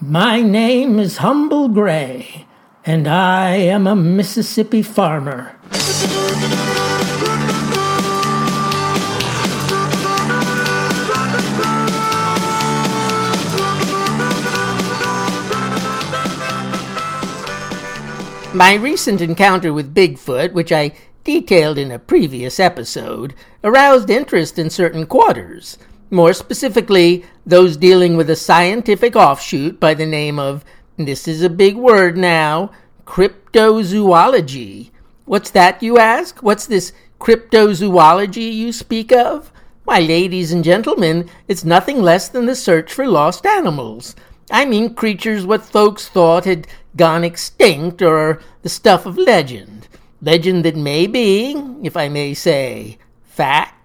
My name is Humble Gray, and I am a Mississippi farmer. My recent encounter with Bigfoot, which I detailed in a previous episode, aroused interest in certain quarters, more specifically, those dealing with a scientific offshoot by the name of, this is a big word now, cryptozoology. What's that, you ask? What's this cryptozoology you speak of? Why, ladies and gentlemen, it's nothing less than the search for lost animals. I mean creatures what folks thought had gone extinct or the stuff of legend. Legend that may be, if I may say, fact.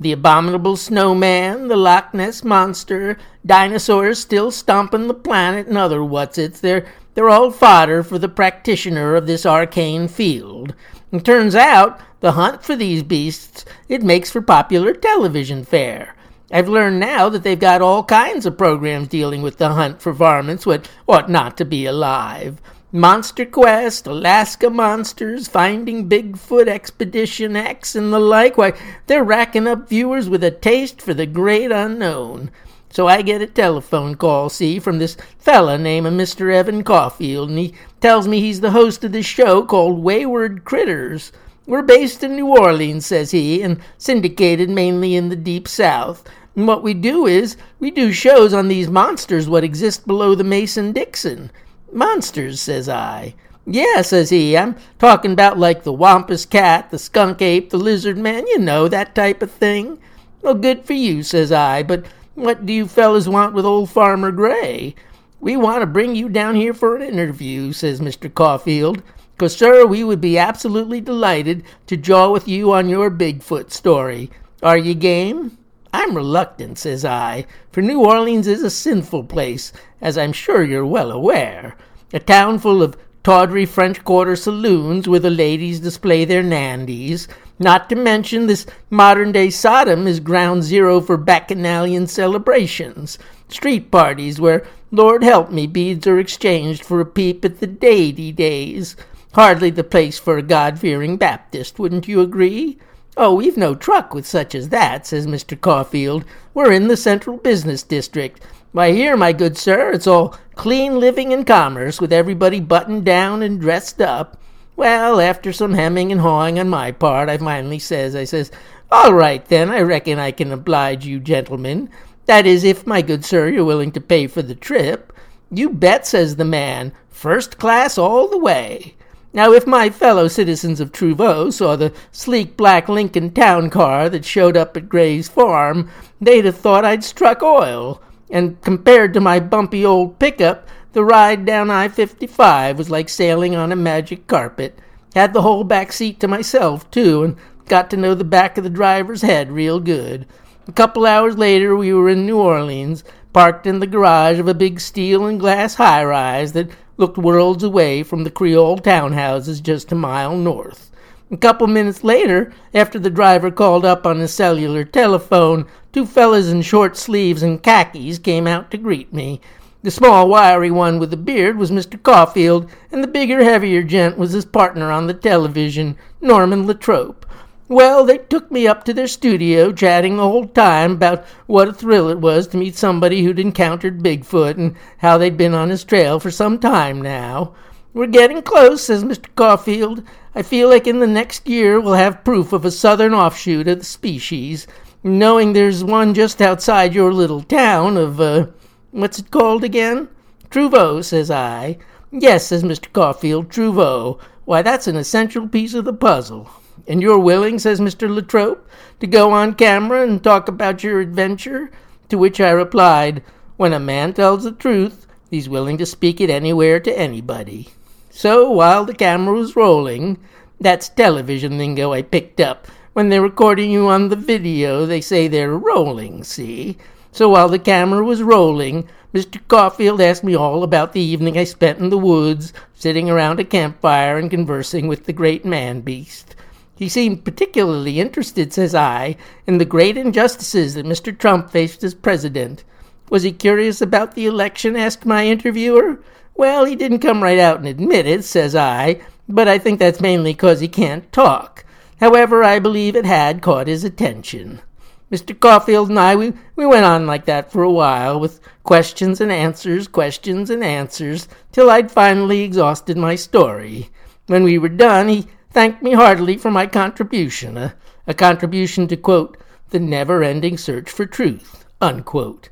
The abominable snowman, the Loch Ness monster, dinosaurs still stomping the planet, and other what's its. They're, they're all fodder for the practitioner of this arcane field. It turns out the hunt for these beasts it makes for popular television fare. I've learned now that they've got all kinds of programs dealing with the hunt for varmints what ought not to be alive. Monster Quest, Alaska Monsters, Finding Bigfoot Expedition X, and the like. Why, they're racking up viewers with a taste for the great unknown. So I get a telephone call, see, from this fella named Mr. Evan Caulfield, and he tells me he's the host of this show called Wayward Critters. We're based in New Orleans, says he, and syndicated mainly in the deep south. And what we do is, we do shows on these monsters what exist below the Mason Dixon. Monsters, says I. Yeah, says he, I'm talking about like the wampus cat, the skunk ape, the lizard man, you know, that type of thing. Well, good for you, says I, but what do you fellas want with old Farmer Gray? We want to bring you down here for an interview, says Mr. Caulfield. Because, sir, we would be absolutely delighted to jaw with you on your Bigfoot story. Are you game? I'm reluctant, says I, for New Orleans is a sinful place, as I'm sure you're well aware. A town full of tawdry French Quarter saloons where the ladies display their nandies. Not to mention this modern day Sodom is ground zero for bacchanalian celebrations. Street parties where, Lord help me, beads are exchanged for a peep at the deity days. Hardly the place for a God fearing Baptist, wouldn't you agree? Oh, we've no truck with such as that, says Mr. Caulfield. We're in the central business district. Why, here, my good sir, it's all clean living and commerce, with everybody buttoned down and dressed up. Well, after some hemming and hawing on my part, I finally says, I says, All right, then, I reckon I can oblige you gentlemen. That is, if, my good sir, you're willing to pay for the trip. You bet, says the man, first class all the way. Now, if my fellow citizens of Trouveau saw the sleek black Lincoln town car that showed up at Gray's farm, they'd have thought I'd struck oil. And compared to my bumpy old pickup, the ride down I 55 was like sailing on a magic carpet. Had the whole back seat to myself, too, and got to know the back of the driver's head real good. A couple hours later, we were in New Orleans, parked in the garage of a big steel and glass high rise that looked worlds away from the Creole townhouses just a mile north. A couple minutes later, after the driver called up on his cellular telephone, two fellas in short sleeves and khakis came out to greet me. The small, wiry one with the beard was Mr. Caulfield, and the bigger, heavier gent was his partner on the television, Norman Latrobe. Well, they took me up to their studio, chatting the whole time about what a thrill it was to meet somebody who'd encountered Bigfoot and how they'd been on his trail for some time now. We're getting close, says Mr. Caulfield. I feel like in the next year we'll have proof of a southern offshoot of the species, knowing there's one just outside your little town of, uh, what's it called again? Trouveau, says I. Yes, says Mr. Caulfield, Trouveau. Why, that's an essential piece of the puzzle. And you're willing, says Mr. Latrobe, to go on camera and talk about your adventure? To which I replied, When a man tells the truth, he's willing to speak it anywhere to anybody. So while the camera was rolling, that's television lingo I picked up. When they're recording you on the video, they say they're rolling, see? So while the camera was rolling, Mr. Caulfield asked me all about the evening I spent in the woods, sitting around a campfire and conversing with the great man beast. He seemed particularly interested, says I, in the great injustices that Mr. Trump faced as president. Was he curious about the election? asked my interviewer. Well, he didn't come right out and admit it, says I, but I think that's mainly because he can't talk. However, I believe it had caught his attention. Mr. Caulfield and I, we, we went on like that for a while, with questions and answers, questions and answers, till I'd finally exhausted my story. When we were done, he thanked me heartily for my contribution, a, a contribution to, quote, the never ending search for truth, unquote.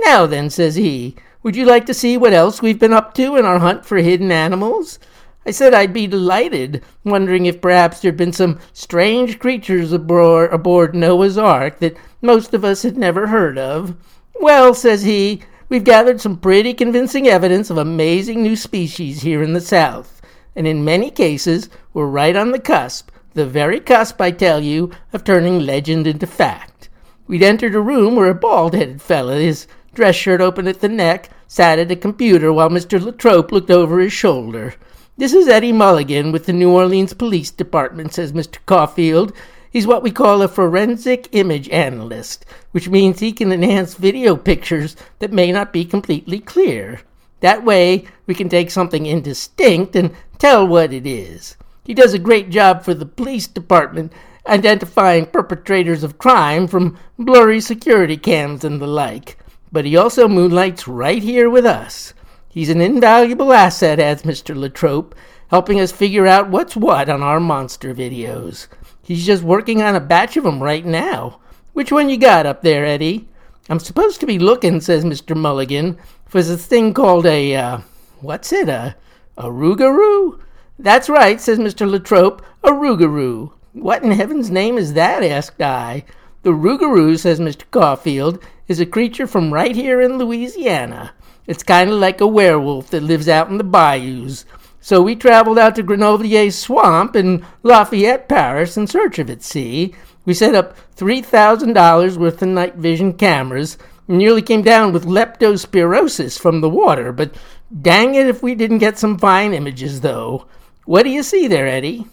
Now then, says he, would you like to see what else we've been up to in our hunt for hidden animals? I said I'd be delighted, wondering if perhaps there'd been some strange creatures aboard, aboard Noah's Ark that most of us had never heard of. Well, says he, we've gathered some pretty convincing evidence of amazing new species here in the South, and in many cases we're right on the cusp, the very cusp, I tell you, of turning legend into fact. We'd entered a room where a bald headed fellow, his dress shirt open at the neck, sat at a computer while Mr. Latrobe looked over his shoulder. This is Eddie Mulligan with the New Orleans Police Department, says Mr. Caulfield. He's what we call a forensic image analyst, which means he can enhance video pictures that may not be completely clear. That way, we can take something indistinct and tell what it is. He does a great job for the police department identifying perpetrators of crime from blurry security cams and the like. But he also moonlights right here with us. He's an invaluable asset, adds Mr. Latrobe, helping us figure out what's what on our monster videos. He's just working on a batch of 'em right now. Which one you got up there, Eddie? I'm supposed to be looking, says Mr. Mulligan, for this thing called a, uh, what's it, a, a rougarou? That's right, says Mr. Latrobe, a rougarou. What in heaven's name is that? asked I. The rougarou, says Mr. Caulfield, is a creature from right here in Louisiana. It's kind of like a werewolf that lives out in the bayous. So we traveled out to Grenouillier Swamp in Lafayette Parish in search of it, see? We set up $3,000 worth of night vision cameras nearly came down with leptospirosis from the water, but dang it if we didn't get some fine images, though. What do you see there, Eddie?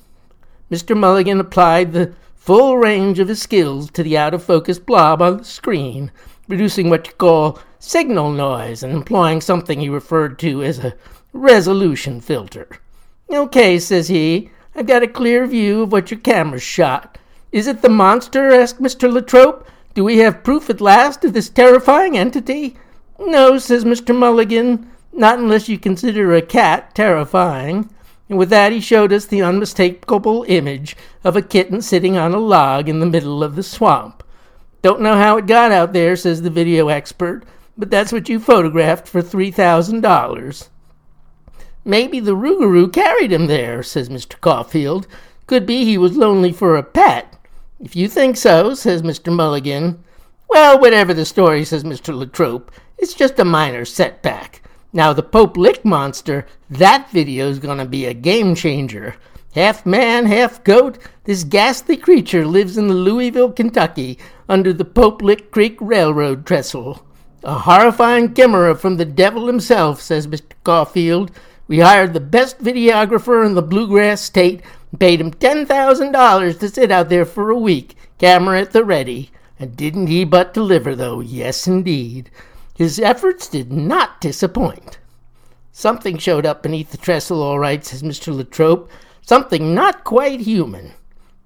Mr. Mulligan applied the full range of his skills to the out of focus blob on the screen, producing what you call signal noise and employing something he referred to as a resolution filter. Okay, says he, I've got a clear view of what your camera shot. Is it the monster? asked Mr. Latrobe. Do we have proof at last of this terrifying entity? No, says Mr. Mulligan, not unless you consider a cat terrifying. And with that, he showed us the unmistakable image of a kitten sitting on a log in the middle of the swamp. Don't know how it got out there, says the video expert, but that's what you photographed for $3,000. Maybe the rougarou carried him there, says Mr. Caulfield. Could be he was lonely for a pet. If you think so, says Mr. Mulligan. Well, whatever the story, says Mr. Latrobe, it's just a minor setback. Now, the Pope Lick monster, that video's gonna be a game changer. Half man, half goat, this ghastly creature lives in Louisville, Kentucky, under the Pope Lick Creek Railroad trestle. A horrifying chimera from the devil himself, says Mr. Caulfield. We hired the best videographer in the bluegrass state paid him $10,000 to sit out there for a week, camera at the ready. And didn't he but deliver, though? Yes, indeed. His efforts did not disappoint. Something showed up beneath the trestle, all right, says Mr. Latrobe. Something not quite human.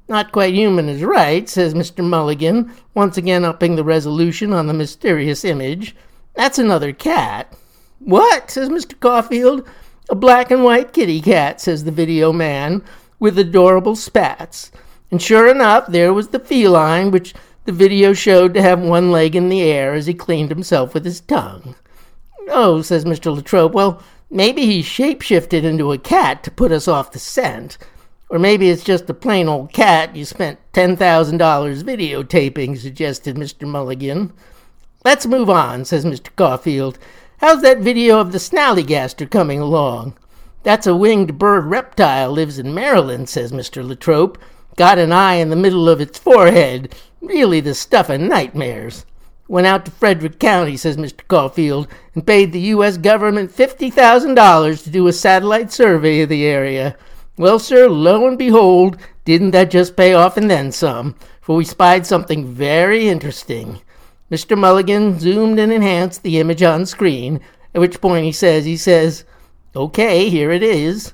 Not quite human is right, says Mr. Mulligan, once again upping the resolution on the mysterious image. That's another cat. What? says Mr. Caulfield. A black and white kitty cat, says the video man, with adorable spats. And sure enough, there was the feline, which the video showed to have one leg in the air as he cleaned himself with his tongue. Oh, says Mr. Latrobe, well, maybe he shapeshifted into a cat to put us off the scent. Or maybe it's just a plain old cat you spent $10,000 videotaping, suggested Mr. Mulligan. Let's move on, says Mr. Caulfield. How's that video of the snallygaster coming along? That's a winged bird reptile, lives in Maryland, says Mr. Latrobe. Got an eye in the middle of its forehead. Really the stuff of nightmares. Went out to Frederick County, says Mr. Caulfield, and paid the U.S. government $50,000 to do a satellite survey of the area. Well, sir, lo and behold, didn't that just pay off and then some? For we spied something very interesting. Mr. Mulligan zoomed and enhanced the image on screen, at which point he says, he says, Okay, here it is.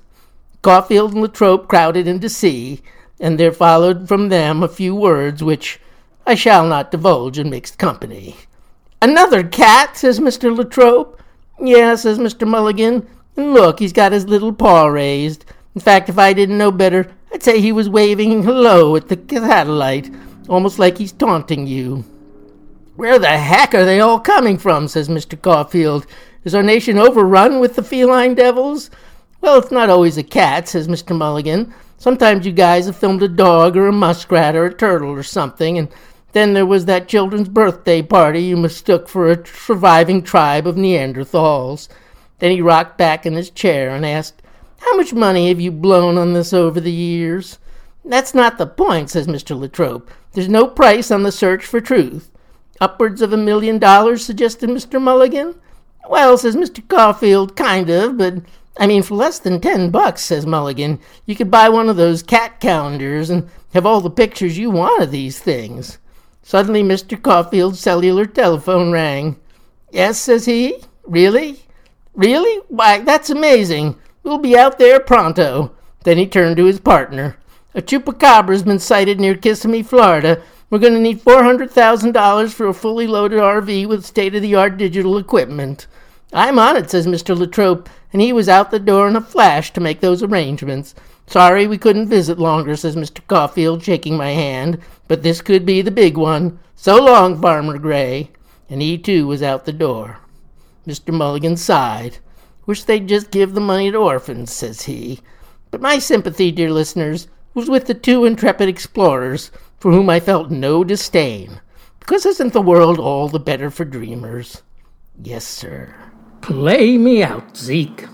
Caulfield and Latrobe crowded in to see, and there followed from them a few words which I shall not divulge in mixed company. Another cat, says Mr. Latrobe. Yeah, says Mr. Mulligan. And look, he's got his little paw raised. In fact, if I didn't know better, I'd say he was waving hello at the satellite, almost like he's taunting you. Where the heck are they all coming from? says Mr. Caulfield. Is our nation overrun with the feline devils? Well, it's not always a cat, says Mr. Mulligan. Sometimes you guys have filmed a dog or a muskrat or a turtle or something, and then there was that children's birthday party you mistook for a surviving tribe of Neanderthals. Then he rocked back in his chair and asked, How much money have you blown on this over the years? That's not the point, says Mr. Latrobe. There's no price on the search for truth. Upwards of a million dollars, suggested Mr. Mulligan. Well, says Mr. Caulfield, kind of, but I mean, for less than ten bucks, says Mulligan, you could buy one of those cat calendars and have all the pictures you want of these things. Suddenly, Mr. Caulfield's cellular telephone rang. Yes, says he. Really? Really? Why, that's amazing. We'll be out there pronto. Then he turned to his partner. A chupacabra's been sighted near Kissimmee, Florida. We're going to need $400,000 for a fully loaded RV with state of the art digital equipment. I'm on it, says Mr. Latrobe, and he was out the door in a flash to make those arrangements. Sorry we couldn't visit longer, says Mr. Caulfield, shaking my hand, but this could be the big one. So long, Farmer Gray. And he too was out the door. Mr. Mulligan sighed. Wish they'd just give the money to orphans, says he. But my sympathy, dear listeners, was with the two intrepid explorers, for whom I felt no disdain. Because isn't the world all the better for dreamers? Yes, sir. Play me out, Zeke.